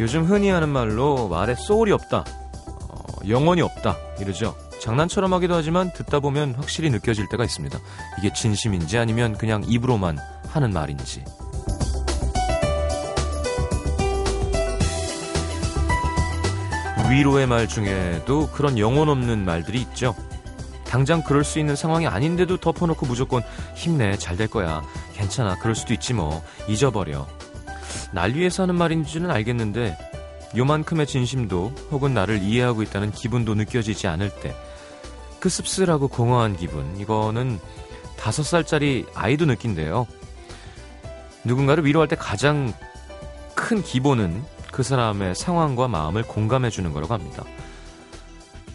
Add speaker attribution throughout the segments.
Speaker 1: 요즘 흔히 하는 말로 말에 소울이 없다, 어, 영혼이 없다 이러죠. 장난처럼 하기도 하지만 듣다 보면 확실히 느껴질 때가 있습니다. 이게 진심인지 아니면 그냥 입으로만 하는 말인지. 위로의 말 중에도 그런 영혼 없는 말들이 있죠. 당장 그럴 수 있는 상황이 아닌데도 덮어놓고 무조건 힘내, 잘 될 거야. 괜찮아, 그럴 수도 있지 뭐. 잊어버려. 날 위해서 하는 말인지는 알겠는데, 요만큼의 진심도 혹은 나를 이해하고 있다는 기분도 느껴지지 않을 때, 그 씁쓸하고 공허한 기분, 이거는 다섯 살짜리 아이도 느낀대요. 누군가를 위로할 때 가장 큰 기본은 그 사람의 상황과 마음을 공감해 주는 거라고 합니다.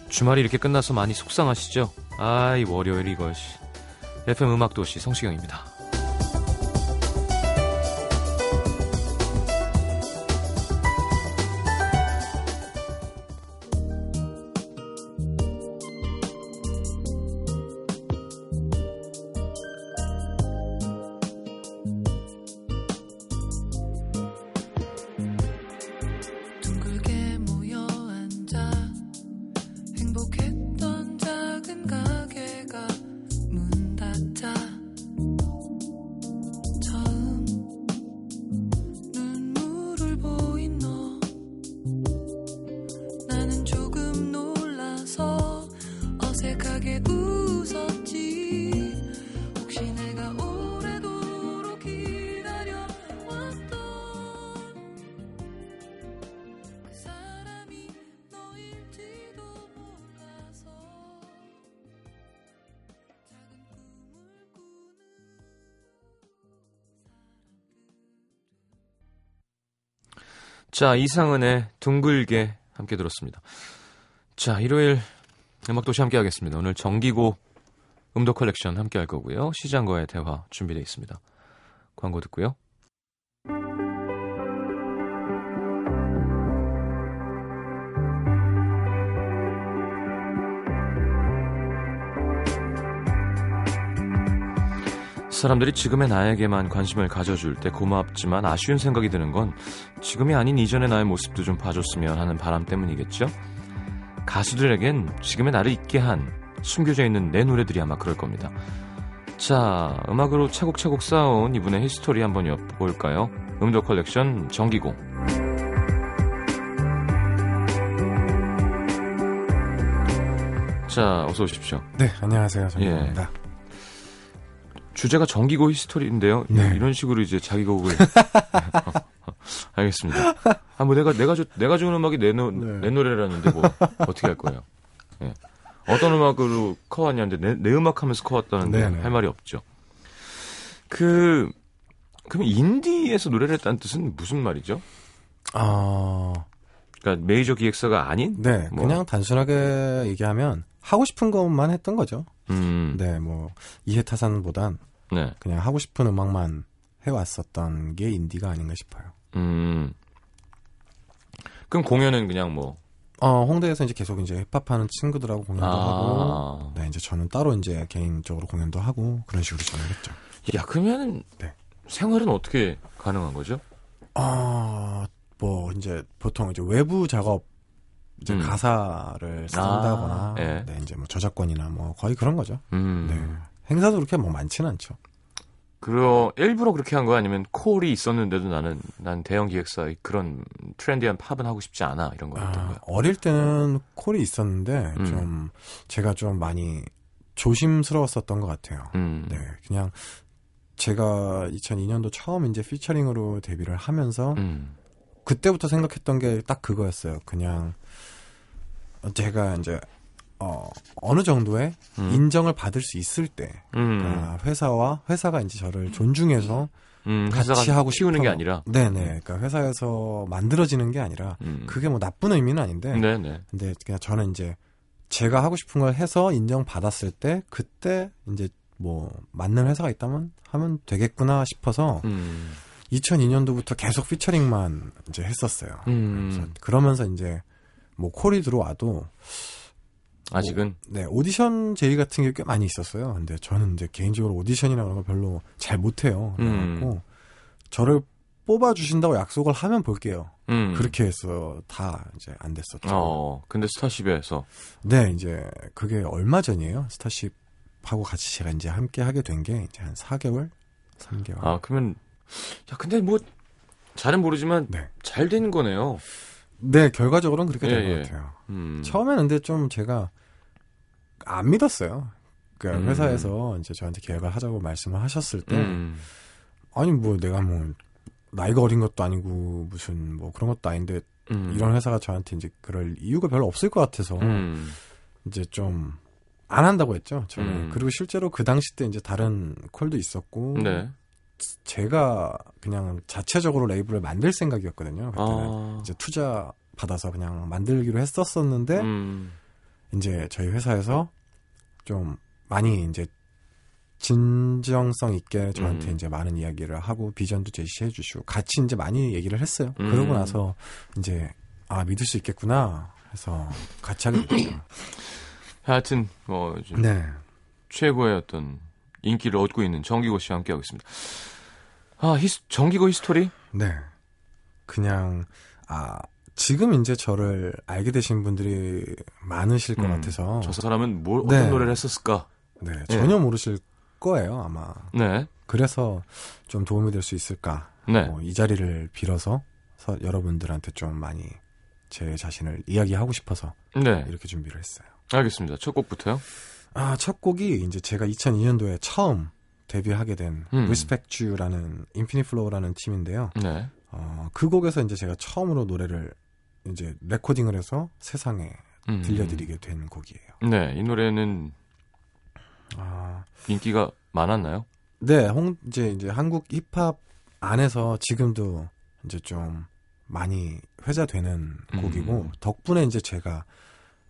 Speaker 1: 주말이 이렇게 끝나서 많이 속상하시죠? 아이, 월요일 이것이. FM 음악도시 성시경입니다. 자, 이상은의 둥글게 함께 들었습니다. 자, 일요일 음악도시 함께 하겠습니다. 오늘 정기고 음도 컬렉션 함께 할 거고요. 시장과의 대화 준비되어 있습니다. 광고 듣고요. 사람들이 지금의 나에게만 관심을 가져줄 때 고맙지만 아쉬운 생각이 드는 건 지금이 아닌 이전의 나의 모습도 좀 봐줬으면 하는 바람 때문이겠죠? 가수들에겐 지금의 나를 있게 한 숨겨져 있는 내 노래들이 아마 그럴 겁니다. 자, 음악으로 차곡차곡 쌓아온 이분의 history 한번 엿볼까요? 음도 컬렉션 정기고. 자, 어서 오십시오.
Speaker 2: 네, 안녕하세요. 정기고입니다. 예.
Speaker 1: 주제가 정기고 history인데요. 네. 이런 식으로 이제 자기 곡을 알겠습니다. 아 뭐 내가 내가 주, 내가 주는 음악이 내, 노, 네. 내 노래라는데 뭐 어떻게 할 거예요? 예. 어떤 음악으로 커왔냐는데 내, 내 음악 하면서 커왔다는데 네네. 할 말이 없죠. 그 그럼 인디에서 노래를 했다는 뜻은 무슨 말이죠? 아 그러니까 메이저 기획사가 아닌?
Speaker 2: 네, 뭐. 그냥 단순하게 얘기하면 하고 싶은 것만 했던 거죠. 음. 네, 뭐 이해타산보단 네. 그냥 하고 싶은 음악만 해왔었던 게 인디가 아닌가 싶어요. 음.
Speaker 1: 그럼 공연은 그냥 뭐?
Speaker 2: 어, 홍대에서 이제 계속 이제 힙합하는 친구들하고 공연도 아. 하고, 네, 이제 저는 따로 이제 개인적으로 공연도 하고 그런 식으로 진행했죠.
Speaker 1: 야, 그러면 네. 생활은 어떻게 가능한 거죠?
Speaker 2: 아, 뭐 이제 보통 이제 외부 작업 이제 음. 가사를 쓴다거나 아, 예. 네, 이제 뭐 저작권이나 뭐 거의 그런 거죠. 음. 네. 행사도 그렇게 뭐 많지는 않죠.
Speaker 1: 그러 일부러 그렇게 한 거야 아니면 콜이 있었는데도 나는 난 대형 기획사 그런 트렌디한 팝은 하고 싶지 않아 이런 거였던 아, 거야.
Speaker 2: 어릴 때는 콜이 있었는데 음. 좀 제가 좀 많이 조심스러웠었던 것 같아요. 음. 네, 그냥 제가 2002년도 처음 이제 피처링으로 데뷔를 하면서 음. 그때부터 생각했던 게 딱 그거였어요. 그냥 제가 이제 어 어느 정도의 음. 인정을 받을 수 있을 때 음. 그러니까 회사와 회사가 이제 저를 존중해서 음, 같이 하고
Speaker 1: 쉬우는 게 아니라
Speaker 2: 네네 그러니까 회사에서 만들어지는 게 아니라 음. 그게 뭐 나쁜 의미는 아닌데 네네. 근데 그냥 저는 이제 제가 하고 싶은 걸 해서 인정받았을 때 그때 이제 뭐 맞는 회사가 있다면 하면 되겠구나 싶어서 음. 2002년도부터 계속 피처링만 이제 했었어요. 음. 그러면서 이제 뭐 콜이 들어와도
Speaker 1: 아직은
Speaker 2: 뭐, 네 오디션 제의 같은 게 꽤 많이 있었어요. 근데 저는 이제 개인적으로 오디션이나 그런 걸 별로 잘 못해요. 그래갖고 음. 저를 뽑아 주신다고 약속을 하면 볼게요. 음. 그렇게 해서 다 이제 안 됐었죠.
Speaker 1: 어, 근데 스타쉽에서.
Speaker 2: 네, 이제 그게 얼마 전이에요. 스타쉽하고 같이 제가 이제 함께 하게 된 게 이제 한 4개월? 3개월.
Speaker 1: 아, 그러면, 야, 근데 뭐, 잘은 모르지만, 네. 잘 된 거네요.
Speaker 2: 네, 결과적으로는 그렇게 된것 예, 예. 같아요. 음. 처음에는 근데 좀 제가 안 믿었어요. 그 음. 회사에서 이제 저한테 계약을 하자고 말씀을 하셨을 때, 음. 아니 뭐 내가 뭐 나이가 어린 것도 아니고 무슨 뭐 그런 것도 아닌데 음. 이런 회사가 저한테 이제 그럴 이유가 별로 없을 것 같아서 음. 이제 좀 안 한다고 했죠. 저는 음. 그리고 실제로 그 당시 때 이제 다른 콜도 있었고 네. 제가 그냥 자체적으로 레이블을 만들 생각이었거든요. 그때는 아. 이제 투자 받아서 그냥 만들기로 했었었는데 음. 이제 저희 회사에서 좀 많이 이제 진정성 있게 저한테 음. 이제 많은 이야기를 하고 비전도 제시해 주시고 같이 이제 많이 얘기를 했어요. 음. 그러고 나서 이제 아 믿을 수 있겠구나 해서 같이 하게 됐죠.
Speaker 1: 하여튼 뭐 네. 최고의 어떤 인기를 얻고 있는 정기고 씨와 함께하고 있습니다. 아 his, 정기고 history?
Speaker 2: 네. 그냥 아 지금 이제 저를 알게 되신 분들이 많으실 것 음, 같아서
Speaker 1: 저 사람은 뭘 어떤 네. 노래를 했었을까?
Speaker 2: 네, 전혀 네. 모르실 거예요, 아마. 네. 그래서 좀 도움이 될 수 있을까? 네. 뭐, 이 자리를 빌어서 여러분들한테 좀 많이 제 자신을 이야기하고 싶어서 네. 이렇게 준비를 했어요.
Speaker 1: 알겠습니다. 첫 곡부터요?
Speaker 2: 아, 첫 곡이 이제 제가 2002년도에 처음 데뷔하게 된 음. Respect You라는 Infinite Flow라는 팀인데요. 네. 어, 그 곡에서 이제 제가 처음으로 노래를 이제 레코딩을 해서 세상에 음. 들려드리게 된 곡이에요.
Speaker 1: 네, 이 노래는 아, 인기가 많았나요?
Speaker 2: 네, 홍 이제 이제 한국 힙합 안에서 지금도 이제 좀 많이 회자되는 음. 곡이고 덕분에 이제 제가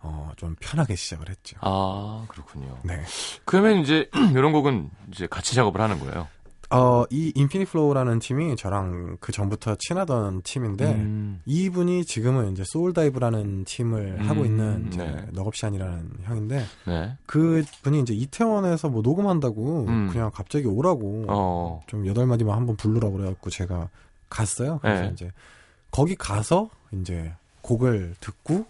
Speaker 2: 어, 좀 편하게 시작을 했죠.
Speaker 1: 아, 그렇군요. 네. 그러면 이제 이런 곡은 이제 같이 작업을 하는 거예요.
Speaker 2: 어, 이 Infinite Flow라는 팀이 저랑 그 전부터 친하던 팀인데 음. 이분이 지금은 이제 Soul Dive라는 팀을 음. 하고 있는 네. 넋업샨이라는 형인데 네. 그 분이 이제 이태원에서 뭐 녹음한다고 음. 그냥 갑자기 오라고 어. 좀 여덟 마디만 한번 부르라고 그래갖고 제가 갔어요. 그래서 네. 이제 거기 가서 이제 곡을 듣고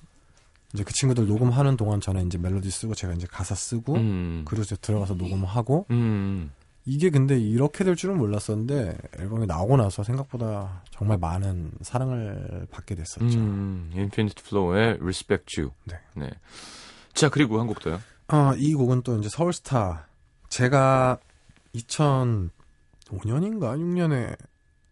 Speaker 2: 이제 그 친구들 녹음하는 동안 저는 이제 멜로디 쓰고 제가 이제 가사 쓰고 음. 그리고 이제 들어가서 녹음하고 음. 이게 근데 이렇게 될 줄은 몰랐었는데 앨범이 나오고 나서 생각보다 정말 많은 사랑을 받게 됐었죠.
Speaker 1: 음, Infinite Flow의 Respect You. 네. 네. 자 그리고 한 곡 더요.
Speaker 2: 어, 이 곡은 또 이제 서울스타. 제가 2005년인가 6년에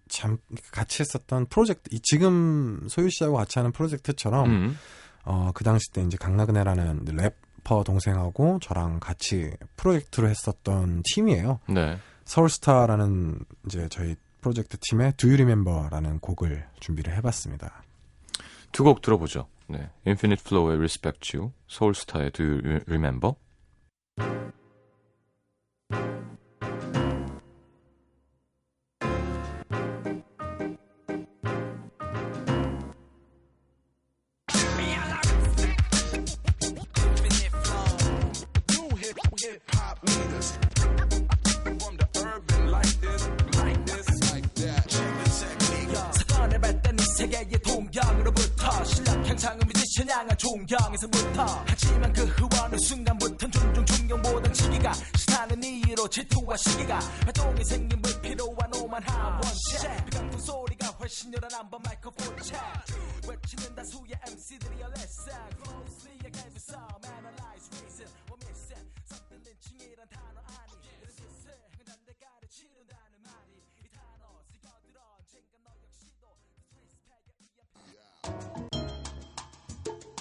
Speaker 2: 잠 같이 했었던 프로젝트 지금 소유 씨하고 같이 하는 프로젝트처럼 음. 어, 그 당시 때 이제 강나그네라는 랩 래퍼 동생하고 저랑 같이 프로젝트를 했었던 팀이에요. 네. 서울스타라는 이제 저희 프로젝트 팀의 Do You Remember라는 곡을 준비를 해봤습니다.
Speaker 1: 두 곡 들어보죠. 네, Infinite Flow의 Respect You, 서울스타의 Do You Remember. 향한 존경에서부터 하지만 그 후원은 순간부터 종종 존경보단 지기가 싫다는 이유로 질투와 시기가 활동이 생긴 불필요한 오만한 원체 비강풍 소리가 훨씬 요란한 번 마이크폰 채 외치는 다수의 MC들이 얼레싸 Closely against some analyze reason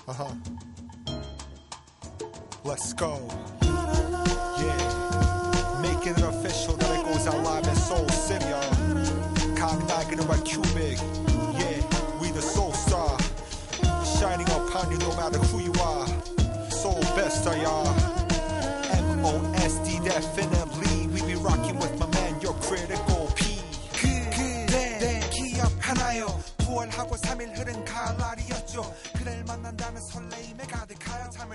Speaker 3: Uh huh. Let's go. Yeah. Making it official that it goes out live in Soul City, y'all. Cognac right cubic. Yeah, we the soul star. Shining upon you no matter who you are. Soul best, y'all. M O S D definitely. We be rocking with my man, your critical P. 그대 기억하나요? 9월하고 3일 흐른 가을날이었죠.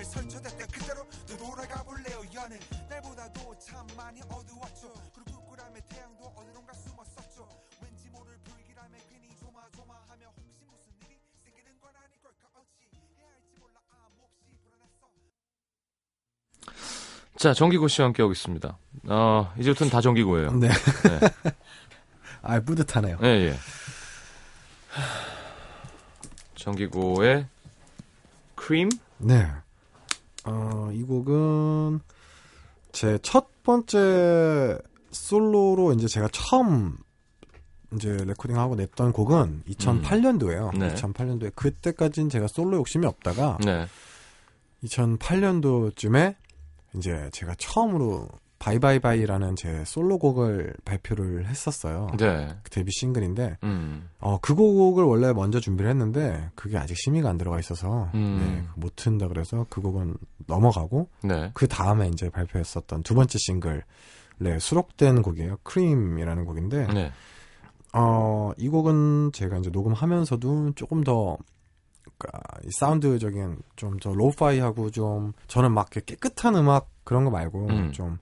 Speaker 3: 선처됐다 그대로 되돌아가 볼래요 연애 날보다도 참 많이 어두웠죠. 그리고 꿀꿀함에 태양도 어디론가 숨었었죠. 왠지 모를 불길함에 괜히 조마조마하며 혹시 무슨 일이 생기는 건 아닐 걸까? 어찌 해야 할지 몰라. 아무 없이 불안했어.
Speaker 4: 자 정기고 씨와 함께하고 있습니다. 어, 이제부터는 다 정기고예요.
Speaker 2: 네. 네. 아 뿌듯하네요.
Speaker 4: 예, 예. 정기고의 크림?
Speaker 2: 네. 어, 이 곡은 제 첫 번째 솔로로 이제 제가 처음 이제 레코딩하고 냈던 곡은 2008년도예요. 음. 네. 2008년도에 그때까지는 제가 솔로 욕심이 없다가 네. 2008년도쯤에 이제 제가 처음으로 Bye Bye Bye라는 제 솔로곡을 발표를 했었어요. 네. 그 데뷔 싱글인데, 음. 어, 그 곡을 원래 먼저 준비를 했는데, 그게 아직 심의가 안 들어가 있어서, 음. 네, 못 튼다 그래서 그 곡은 넘어가고, 네. 그 다음에 이제 발표했었던 두 번째 싱글, 네, 수록된 곡이에요. 크림이라는 곡인데, 네. 어, 이 곡은 제가 이제 녹음하면서도 조금 더, 그니까, 사운드적인 좀더 lo-fi하고 좀, 저는 막 깨끗한 음악 그런 거 말고, 음. 좀,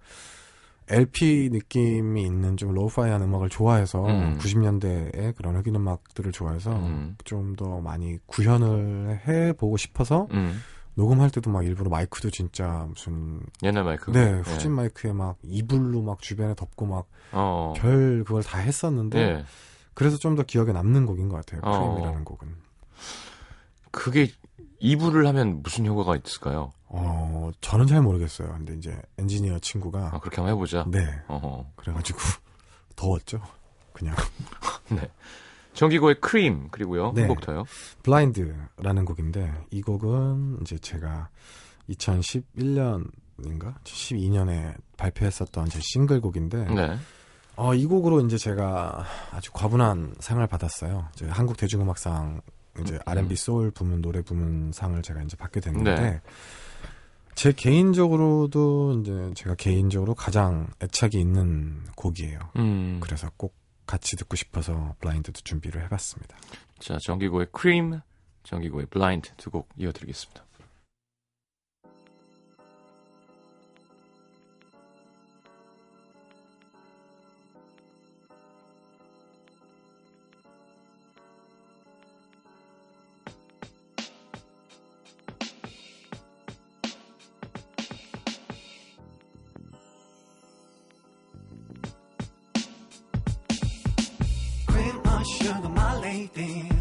Speaker 2: LP 느낌이 있는 좀 lo-fi한 음악을 좋아해서 음. 90년대의 그런 흑인 음악들을 좋아해서 음. 좀더 많이 구현을 해보고 싶어서 음. 녹음할 때도 막 일부러 마이크도 진짜 무슨
Speaker 4: 옛날 마이크
Speaker 2: 네 후진 예. 마이크에 막 이불로 막 주변에 덮고 막 별 어. 그걸 다 했었는데 예. 그래서 좀 더 기억에 남는 곡인 것 같아요 어. 크림이라는 곡은
Speaker 4: 그게 이불을 하면 무슨 효과가 있을까요?
Speaker 2: 어 저는 잘 모르겠어요 근데 이제 엔지니어 친구가
Speaker 4: 아, 그렇게 한번 해보자
Speaker 2: 네 어허. 그래가지고 더웠죠 그냥
Speaker 4: 네 정기고의 크림 그리고요 네. 한곡 더요.
Speaker 2: 블라인드라는 곡인데 이 곡은 이제 제가 2011년인가 12년에 발표했었던 제 싱글곡인데 네. 어, 이 곡으로 이제 제가 아주 과분한 상을 받았어요. 한국 대중음악상 이제 음. R&B 소울 부문 노래 부문 상을 제가 이제 받게 됐는데 네. 제 개인적으로도 이제 제가 개인적으로 가장 애착이 있는 곡이에요. 음. 그래서 꼭 같이 듣고 싶어서 블라인드도 준비를 해봤습니다.
Speaker 4: 자, 정기고의 크림, 정기고의 블라인드 두 곡 이어드리겠습니다. sugar, my lady.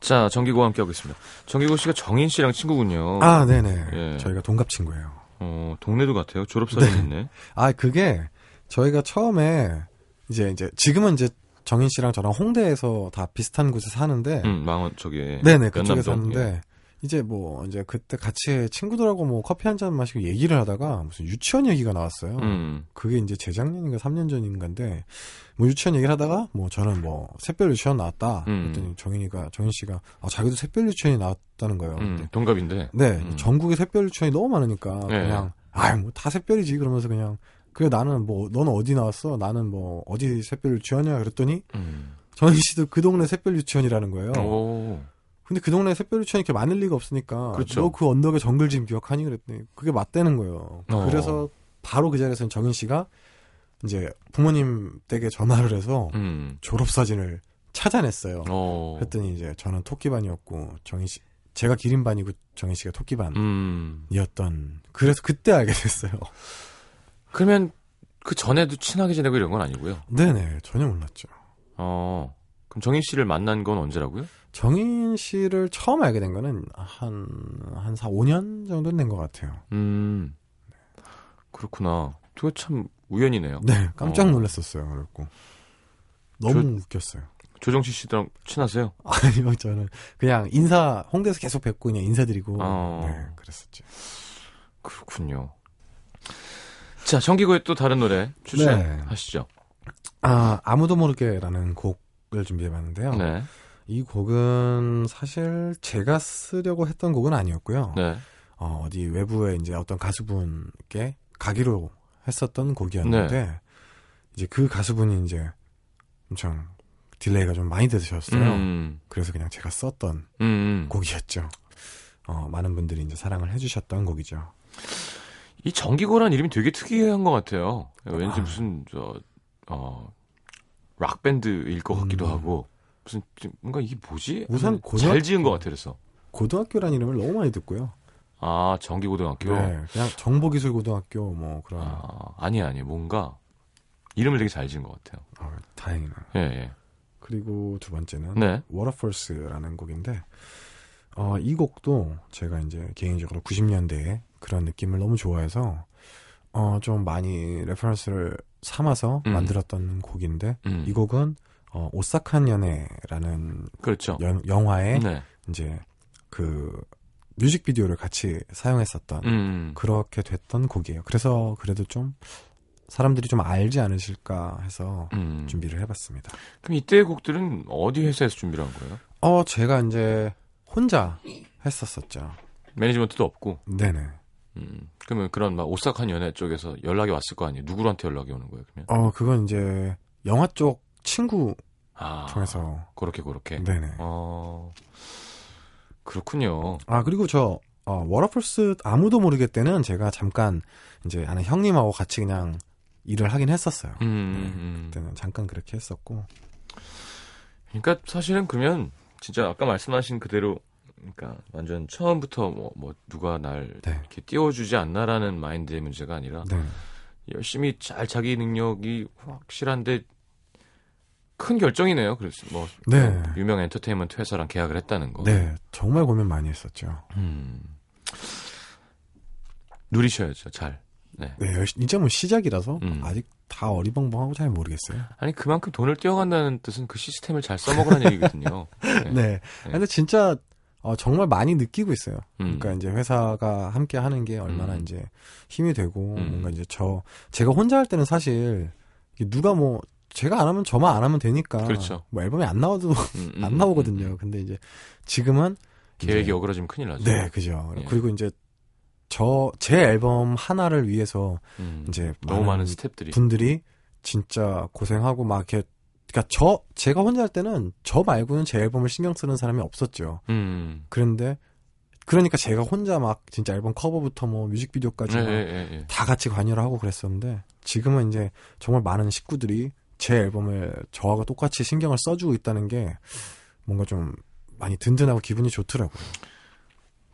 Speaker 4: 자, 정기고와 함께하고 있습니다. 정기고 씨가 정인 씨랑 친구군요.
Speaker 2: 아, 네네. 예. 저희가 동갑 친구예요.
Speaker 4: 어, 동네도 같아요. 졸업사진 네. 있네.
Speaker 2: 아, 그게 저희가 처음에 이제 이제 지금은 이제 정인 씨랑 저랑 홍대에서 다 비슷한 곳에 사는데
Speaker 4: 음, 망원 저기
Speaker 2: 네네 그쪽에 사는데 예. 이제 뭐 이제 그때 같이 친구들하고 뭐 커피 한 잔 마시고 얘기를 하다가 무슨 유치원 얘기가 나왔어요. 음. 그게 이제 재작년인가 3년 전인가인데 뭐 유치원 얘기를 하다가 뭐 저는 뭐 샛별 유치원 나왔다. 음. 그랬더니 정인이가 정인 씨가 아 자기도 샛별 유치원이 나왔다는 거예요.
Speaker 4: 음, 동갑인데.
Speaker 2: 네, 음. 전국에 샛별 유치원이 너무 많으니까 네. 그냥 아유 뭐다 샛별이지 그러면서 그냥 그래 나는 뭐 너는 어디 나왔어? 나는 뭐 어디 샛별 유치원이야? 그랬더니 음. 정인 씨도 그 동네 샛별 유치원이라는 거예요. 오. 근데 그 동네에 샛별 유치원이 이렇게 많을 리가 없으니까 그렇죠. 너그 언덕에 정글짐 기억하니 그랬더니 그게 맞대는 거예요. 어. 그래서 바로 그 자리에서 정인 씨가 이제 부모님 댁에 전화를 해서 음. 졸업 사진을 찾아냈어요. 어. 그랬더니 이제 저는 토끼반이었고 정희 씨 제가 기린반이고 정희 씨가 토끼반이었던 음. 그래서 그때 알게 됐어요.
Speaker 1: 그러면 그 전에도 친하게 지내고 이런 건 아니고요?
Speaker 2: 네네 전혀 몰랐죠.
Speaker 1: 어 그럼 정인 씨를 만난 건 언제라고요?
Speaker 2: 정인 씨를 처음 알게 된 거는 한, 한 4, 5년 정도 된 것 같아요. 음.
Speaker 1: 그렇구나. 그거 참 우연이네요.
Speaker 2: 네, 깜짝 어. 놀랐었어요. 그랬고. 너무 조, 웃겼어요.
Speaker 1: 조정치 씨랑 친하세요?
Speaker 2: 아니요, 저는 그냥 인사, 홍대에서 계속 뵙고 그냥 인사드리고, 어. 네, 그랬었죠.
Speaker 1: 그렇군요. 자, 정기고의 또 다른 노래 추천하시죠. 네.
Speaker 2: 아, 아무도 모르게라는 곡 을 준비해봤는데요. 네. 이 곡은 사실 제가 쓰려고 했던 곡은 아니었고요. 네. 어, 어디 외부에 이제 어떤 가수분께 가기로 했었던 곡이었는데, 네. 이제 그 가수분이 이제 엄청 delay가 좀 많이 되셨어요. 음. 그래서 그냥 제가 썼던 음. 곡이었죠. 어, 많은 분들이 이제 사랑을 해주셨던 곡이죠.
Speaker 1: 이 정기고란 이름이 되게 특이한 것 같아요. 왠지 아. 무슨 저 어, 락 밴드일 것 같기도 음. 하고 무슨 뭔가 이게 뭐지? 우선 고등학교, 잘 지은 것 같아 그래서
Speaker 2: 고등학교란 이름을 너무 많이 듣고요.
Speaker 1: 아 정기 고등학교. 네,
Speaker 2: 그냥 정보기술 고등학교 뭐 그런.
Speaker 1: 아, 아니 아니 뭔가 이름을 되게 잘 지은 것 같아요.
Speaker 2: 아, 다행이네요.
Speaker 1: 예, 예.
Speaker 2: 그리고 두 번째는 네. Waterfalls라는 곡인데 어, 이 곡도 제가 이제 개인적으로 90년대에 그런 느낌을 너무 좋아해서 어, 좀 많이 reference를 삼아서 음. 만들었던 곡인데 음. 이 곡은 어, 오싹한 연애라는
Speaker 1: 그렇죠.
Speaker 2: 연, 영화에 네. 이제 그 뮤직비디오를 같이 사용했었던 음. 그렇게 됐던 곡이에요. 그래서 그래도 좀 사람들이 좀 알지 않으실까 해서 음. 준비를 해봤습니다.
Speaker 1: 그럼 이때의 곡들은 어디 회사에서 준비를 한 거예요?
Speaker 2: 어, 제가 이제 혼자 했었었죠.
Speaker 1: 매니지먼트도 없고?
Speaker 2: 네네.
Speaker 1: 음, 그러면 그런 막 오싹한 연애 쪽에서 연락이 왔을 거 아니에요? 누구한테 연락이 오는 거예요, 그러면?
Speaker 2: 어, 그건 이제 영화 쪽 친구 아, 통해서.
Speaker 1: 그렇게, 그렇게?
Speaker 2: 네네.
Speaker 1: 어, 그렇군요.
Speaker 2: 아, 그리고 저, 어, Waterfalls 아무도 모르게 때는 제가 잠깐 이제 아는 형님하고 같이 그냥 일을 하긴 했었어요. 음, 네, 음. 그때는 잠깐 그렇게 했었고.
Speaker 1: 그러니까 사실은 그러면 진짜 아까 말씀하신 그대로 그러니까 완전 처음부터 뭐, 뭐 누가 날 네. 이렇게 띄워주지 않나라는 마인드의 문제가 아니라 네. 열심히 잘 자기 능력이 확실한데 큰 결정이네요. 그래서 뭐 네. 유명 엔터테인먼트 회사랑 계약을 했다는 거.
Speaker 2: 네, 정말 고민 많이 했었죠. 음.
Speaker 1: 누리셔야죠, 잘. 네.
Speaker 2: 네, 이제 뭐 시작이라서 음. 아직 다 어리벙벙하고 잘 모르겠어요.
Speaker 1: 아니 그만큼 돈을 떼어간다는 뜻은 그 시스템을 잘 써먹으라는 얘기거든요.
Speaker 2: 네. 네. 네. 근데 진짜 어, 정말 많이 느끼고 있어요. 음. 그러니까 이제 회사가 함께 하는 게 얼마나 음. 이제 힘이 되고 음. 뭔가 이제 저 제가 혼자 할 때는 사실 누가 뭐 제가 안 하면 저만 안 하면 되니까
Speaker 1: 그렇죠.
Speaker 2: 뭐 앨범이 안 나와도 음, 음, 안 나오거든요. 근데 이제 지금은
Speaker 1: 계획이 이제, 어그러지면 큰일 나죠.
Speaker 2: 네, 그죠. 예. 그리고 이제 저 제 앨범 하나를 위해서 음, 이제
Speaker 1: 너무 많은 스탭들이
Speaker 2: 분들이 진짜 고생하고 막 이렇게 그러니까 저 제가 혼자 할 때는 저 말고는 제 앨범을 신경 쓰는 사람이 없었죠. 음. 그런데 그러니까 제가 혼자 막 진짜 앨범 커버부터 뭐 뮤직비디오까지 네, 네, 네. 다 같이 관여를 하고 그랬었는데 지금은 이제 정말 많은 식구들이 제 앨범을 저하고 똑같이 신경을 써주고 있다는 게 뭔가 좀 많이 든든하고 기분이 좋더라고요.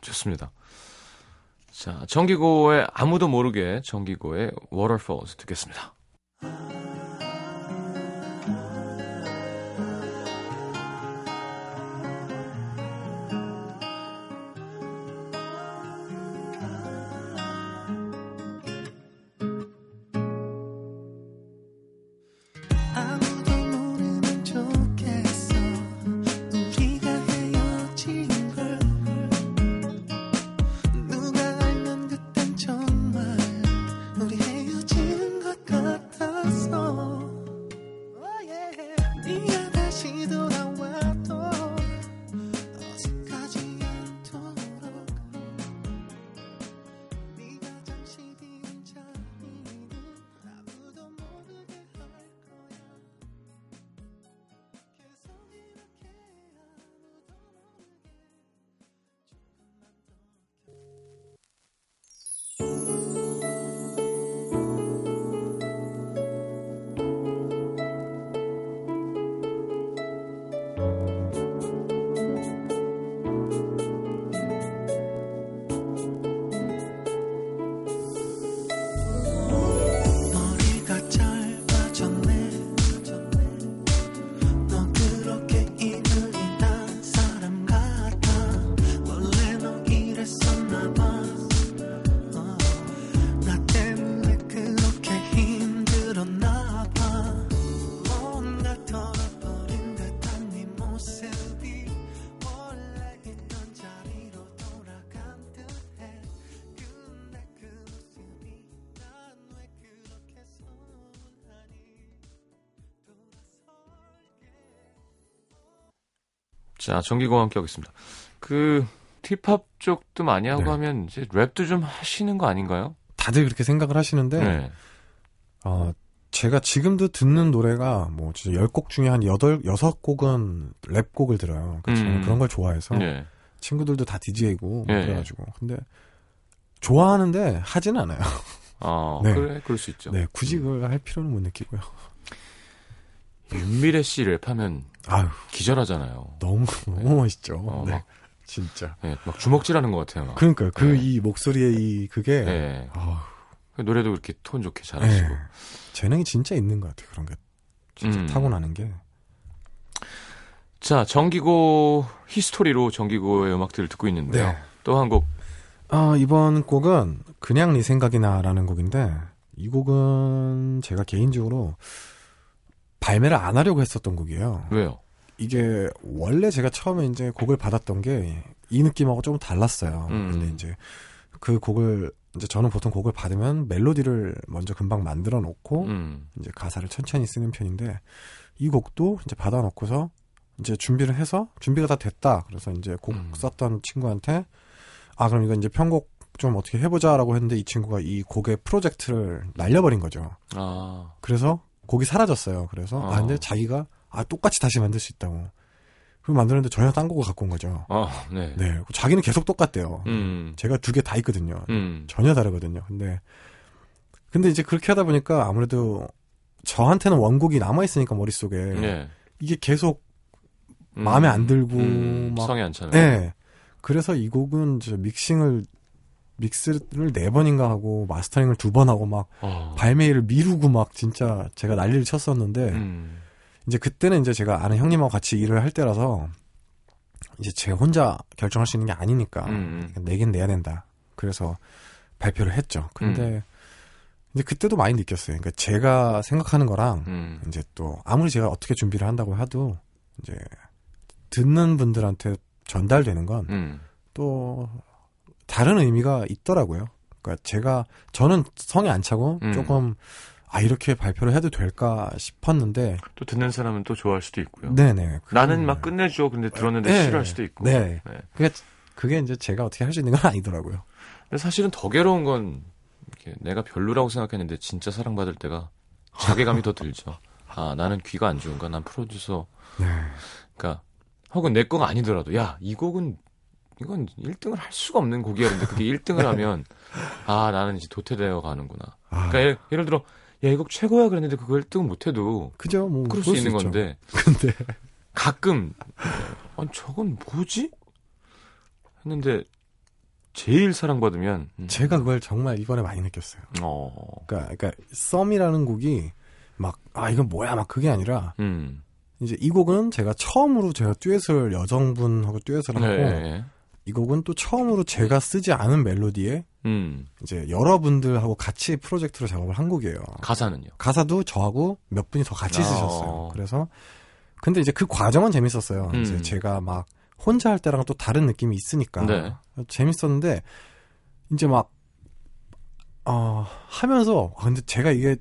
Speaker 1: 좋습니다. 자, 정기고의 아무도 모르게 정기고의 Waterfalls 듣겠습니다. 자, 정기고 함께 하겠습니다. 그 힙합 쪽도 많이 하고 네. 하면 이제 랩도 좀 하시는 거 아닌가요?
Speaker 2: 다들 그렇게 생각을 하시는데 네. 어, 제가 지금도 듣는 노래가 뭐 진짜 10곡 중에 한 8, 6곡은 랩곡을 들어요. 그러니까 음. 그런 걸 좋아해서 네. 친구들도 다 DJ고 네. 그래가지고 근데 좋아하는데 하진 않아요.
Speaker 1: 아, 네. 그래, 그럴 수 있죠.
Speaker 2: 네, 굳이 그걸 할 필요는 못 느끼고요.
Speaker 1: 윤미래 씨 랩하면 아유, 기절하잖아요.
Speaker 2: 너무 너무 멋있죠. 어, 네. 막, 진짜.
Speaker 1: 네, 막 주먹질하는 것 같아요.
Speaker 2: 그러니까 그이 네. 목소리의 이 그게 네.
Speaker 1: 그 노래도 그렇게 톤 좋게 잘하시고 네.
Speaker 2: 재능이 진짜 있는 것 같아요. 그런 게 진짜 음. 타고나는 게.
Speaker 1: 자 정기고 history로 정기고의 음악들을 듣고 있는데요. 네. 또한 곡.
Speaker 2: 아 이번 곡은 그냥 네 생각이나라는 곡인데 이 곡은 제가 개인적으로 발매를 안 하려고 했었던 곡이에요.
Speaker 1: 왜요?
Speaker 2: 이게 원래 제가 처음에 이제 곡을 받았던 게 이 느낌하고 좀 달랐어요. 음. 근데 이제 그 곡을 이제 저는 보통 곡을 받으면 멜로디를 먼저 금방 만들어 놓고 음. 이제 가사를 천천히 쓰는 편인데 이 곡도 이제 받아 놓고서 이제 준비를 해서 준비가 다 됐다. 그래서 이제 곡 음. 썼던 친구한테 아 그럼 이거 이제 편곡 좀 어떻게 해보자라고 했는데 이 친구가 이 곡의 프로젝트를 날려버린 거죠. 아. 그래서 곡이 사라졌어요. 그래서 아, 아 근데 자기가 아 똑같이 다시 만들 수 있다고. 그걸 만드는데 전혀 딴 곡을 갖고 온 거죠. 아, 네. 네. 자기는 계속 똑같대요. 음. 제가 두 개 다 있거든요. 음. 전혀 다르거든요. 근데 근데 이제 그렇게 하다 보니까 아무래도 저한테는 원곡이 남아 있으니까 머릿속에 네. 이게 계속 음. 마음에 안 들고
Speaker 1: 음. 막 성에 안 차요.
Speaker 2: 네. 그래서 이 곡은 저 믹싱을 믹스를 네 번인가 하고 마스터링을 두 번 하고 막 어. 발매를 미루고 막 진짜 제가 난리를 쳤었는데 음. 이제 그때는 이제 제가 아는 형님하고 같이 일을 할 때라서 이제 제가 혼자 결정할 수 있는 게 아니니까 음. 음. 내긴 내야 된다. 그래서 발표를 했죠. 근데 음. 이제 그때도 많이 느꼈어요. 그러니까 제가 생각하는 거랑 음. 이제 또 아무리 제가 어떻게 준비를 한다고 해도 이제 듣는 분들한테 전달되는 건또 음. 다른 의미가 있더라고요. 그러니까 제가 저는 성에 안 차고 음. 조금 아 이렇게 발표를 해도 될까 싶었는데
Speaker 1: 또 듣는 사람은 또 좋아할 수도 있고요.
Speaker 2: 네네.
Speaker 1: 나는 막 끝내줘. 근데 들었는데 네. 싫어할 수도 있고.
Speaker 2: 네. 네. 그게 그게 이제 제가 어떻게 할 수 있는 건 아니더라고요.
Speaker 1: 근데 사실은 더 괴로운 건 이렇게 내가 별로라고 생각했는데 진짜 사랑받을 때가 자괴감이 더 들죠. 아 나는 귀가 안 좋은가? 난 프로듀서. 네. 그러니까 혹은 내 거가 아니더라도 야 이 곡은 이건 1등을 할 수가 없는 곡이었는데 그게 1등을 하면 아 나는 이제 도태되어 가는구나. 아. 그러니까 예를, 예를 들어 야 이곡 최고야 그랬는데 그걸 1등 못해도
Speaker 2: 그죠 뭐
Speaker 1: 그럴 수 있는 있죠. 건데 근데 가끔 아니 저건 뭐지 했는데 제일 사랑받으면
Speaker 2: 음. 제가 그걸 정말 이번에 많이 느꼈어요. 어. 그러니까 그러니까 썸이라는 곡이 막 아 이건 뭐야 막 그게 아니라 음. 이제 이 곡은 제가 처음으로 제가 듀엣을 여성분하고 듀엣을 하고 네. 이 곡은 또 처음으로 제가 쓰지 않은 멜로디에 음. 이제 여러분들하고 같이 프로젝트로 작업을 한 곡이에요.
Speaker 1: 가사는요?
Speaker 2: 가사도 저하고 몇 분이 더 같이 아. 쓰셨어요. 그래서 근데 이제 그 과정은 재밌었어요. 음. 이제 제가 막 혼자 할 때랑 또 다른 느낌이 있으니까 네. 재밌었는데 이제 막 어, 하면서 아, 근데 제가 이게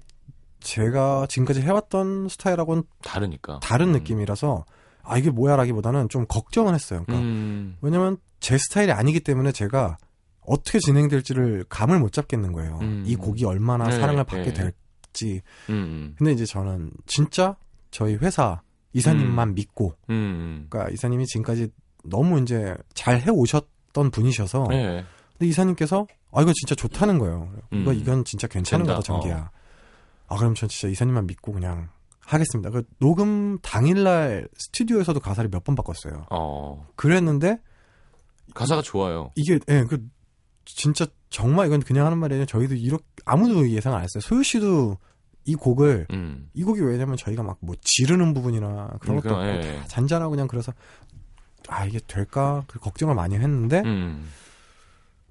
Speaker 2: 제가 지금까지 해왔던 스타일하고는
Speaker 1: 다르니까
Speaker 2: 다른 음. 느낌이라서 아 이게 뭐야라기보다는 좀 걱정을 했어요. 그러니까 음. 왜냐면 제 스타일이 아니기 때문에 제가 어떻게 진행될지를 감을 못 잡겠는 거예요. 음. 이 곡이 얼마나 네, 사랑을 받게 네. 될지. 음, 음. 근데 이제 저는 진짜 저희 회사 이사님만 음. 믿고, 음, 그러니까 이사님이 지금까지 너무 이제 잘 해 오셨던 분이셔서, 네. 근데 이사님께서 아 이거 진짜 좋다는 거예요. 이거 이건 진짜 괜찮은 거다 전기야. 어. 아 그럼 전 진짜 이사님만 믿고 그냥 하겠습니다. 그 녹음 당일날 스튜디오에서도 가사를 몇 번 바꿨어요. 어. 그랬는데
Speaker 1: 가사가 좋아요.
Speaker 2: 이게 예, 그 진짜 정말 이건 그냥 하는 말이 아니라 저희도 이렇게 아무도 예상 안 했어요. 소유 씨도 이 곡을 음. 이 곡이 왜냐면 저희가 막 뭐 지르는 부분이나 그런 것도 음, 예. 잔잔하고 그냥 그래서 아 이게 될까 그 걱정을 많이 했는데 음.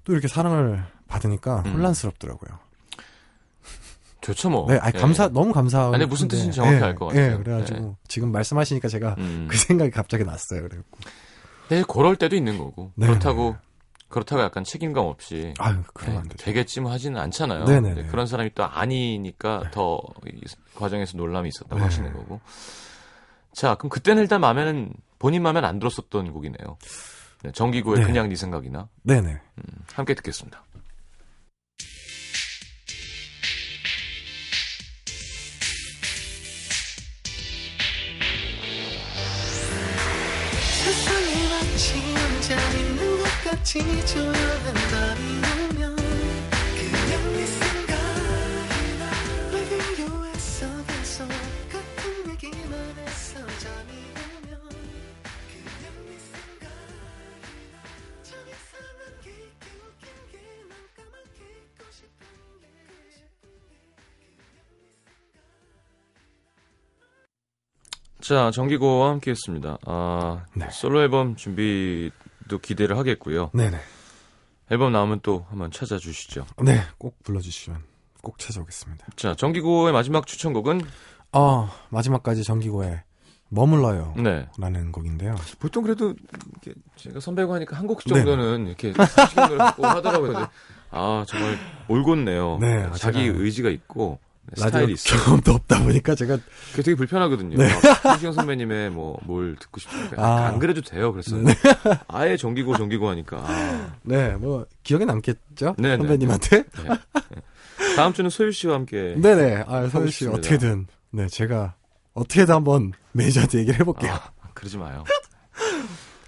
Speaker 2: 또 이렇게 사랑을 받으니까 음. 혼란스럽더라고요.
Speaker 1: 좋죠 뭐.
Speaker 2: 네, 아니, 감사 예. 너무 감사하고.
Speaker 1: 아니 무슨 뜻인지 정확히 예, 알것 같아요.
Speaker 2: 예, 그래가지고 예. 지금 말씀하시니까 제가 음. 그 생각이 갑자기 났어요. 그래갖고.
Speaker 1: 네, 그럴 때도 있는 거고. 네. 그렇다고 그렇다고 약간 책임감 없이
Speaker 2: 아유, 그러면 네, 안 되죠.
Speaker 1: 되겠지 뭐 하지는 않잖아요. 네네 네, 그런 사람이 또 아니니까 네. 더이 과정에서 논란이 있었다고 네. 하시는 거고. 자, 그럼 그때는 일단 마음에는 본인 마음에 안 들었었던 곡이네요. 네, 정기고의 네. 그냥 네 생각이나.
Speaker 2: 네네.
Speaker 1: 음, 함께 듣겠습니다. 마치 혼자 있는 것 같이 조용한 밤이 오면 자, 정기고와 함께 했습니다. 아, 네. 솔로 앨범 준비도 기대를 하겠고요.
Speaker 2: 네네.
Speaker 1: 앨범 나오면 또 한번 찾아주시죠.
Speaker 2: 네, 꼭 불러주시면 꼭 찾아오겠습니다.
Speaker 1: 자, 정기고의 마지막 추천곡은?
Speaker 2: 어, 마지막까지 정기고의 머물러요. 네. 라는 곡인데요.
Speaker 1: 보통 그래도 이렇게 제가 선배고 하니까 한 곡 정도는 네. 이렇게 시간을 갖고 하더라고요. 아, 정말 올곧네요. 네. 자기 의지가 있고 스타일이 있어요.
Speaker 2: 경험도 없다 보니까 제가
Speaker 1: 그게 되게 불편하거든요. 네. 신시영 선배님의 뭐 뭘 듣고 싶으니까 아. 안 그래도 돼요. 그래서 네. 아예 정기고 정기고 하니까 아.
Speaker 2: 네, 뭐 기억에 남겠죠 네, 네. 선배님한테. 네.
Speaker 1: 네. 다음 주는 소유 씨와 함께.
Speaker 2: 네네. 아 소유 씨 어떻게든 네 제가 어떻게든 한번 매니저한테 얘기를 해볼게요. 아,
Speaker 1: 그러지 마요.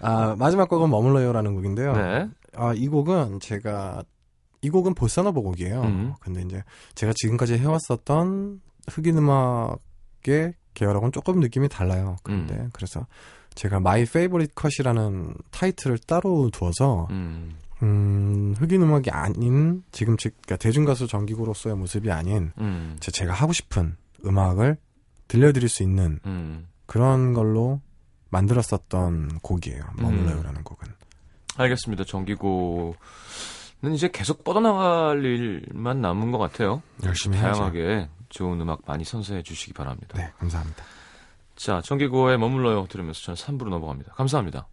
Speaker 2: 아 마지막 곡은 머물러요라는 곡인데요. 네. 아이 곡은 제가 이 곡은 보사노바 곡이에요. 음. 근데 이제 제가 지금까지 해왔었던 흑인 음악의 계열하고는 조금 느낌이 달라요. 근데 음. 그래서 제가 my favorite cut이라는 타이틀을 따로 두어서 음. 음, 흑인 음악이 아닌 지금 즉 그러니까 대중 가수 정기고로서의 모습이 아닌 음. 제가 하고 싶은 음악을 들려드릴 수 있는 음. 그런 걸로 만들었었던 곡이에요. 머물러요라는 곡은.
Speaker 1: 알겠습니다. 정기고 는 이제 계속 뻗어나갈 일만 남은 것 같아요.
Speaker 2: 열심히
Speaker 1: 다양하게
Speaker 2: 해야죠.
Speaker 1: 좋은 음악 많이 선사해 주시기 바랍니다.
Speaker 2: 네, 감사합니다.
Speaker 1: 자, 청기고에 머물러요 들으면서 저는 3부로 넘어갑니다. 감사합니다.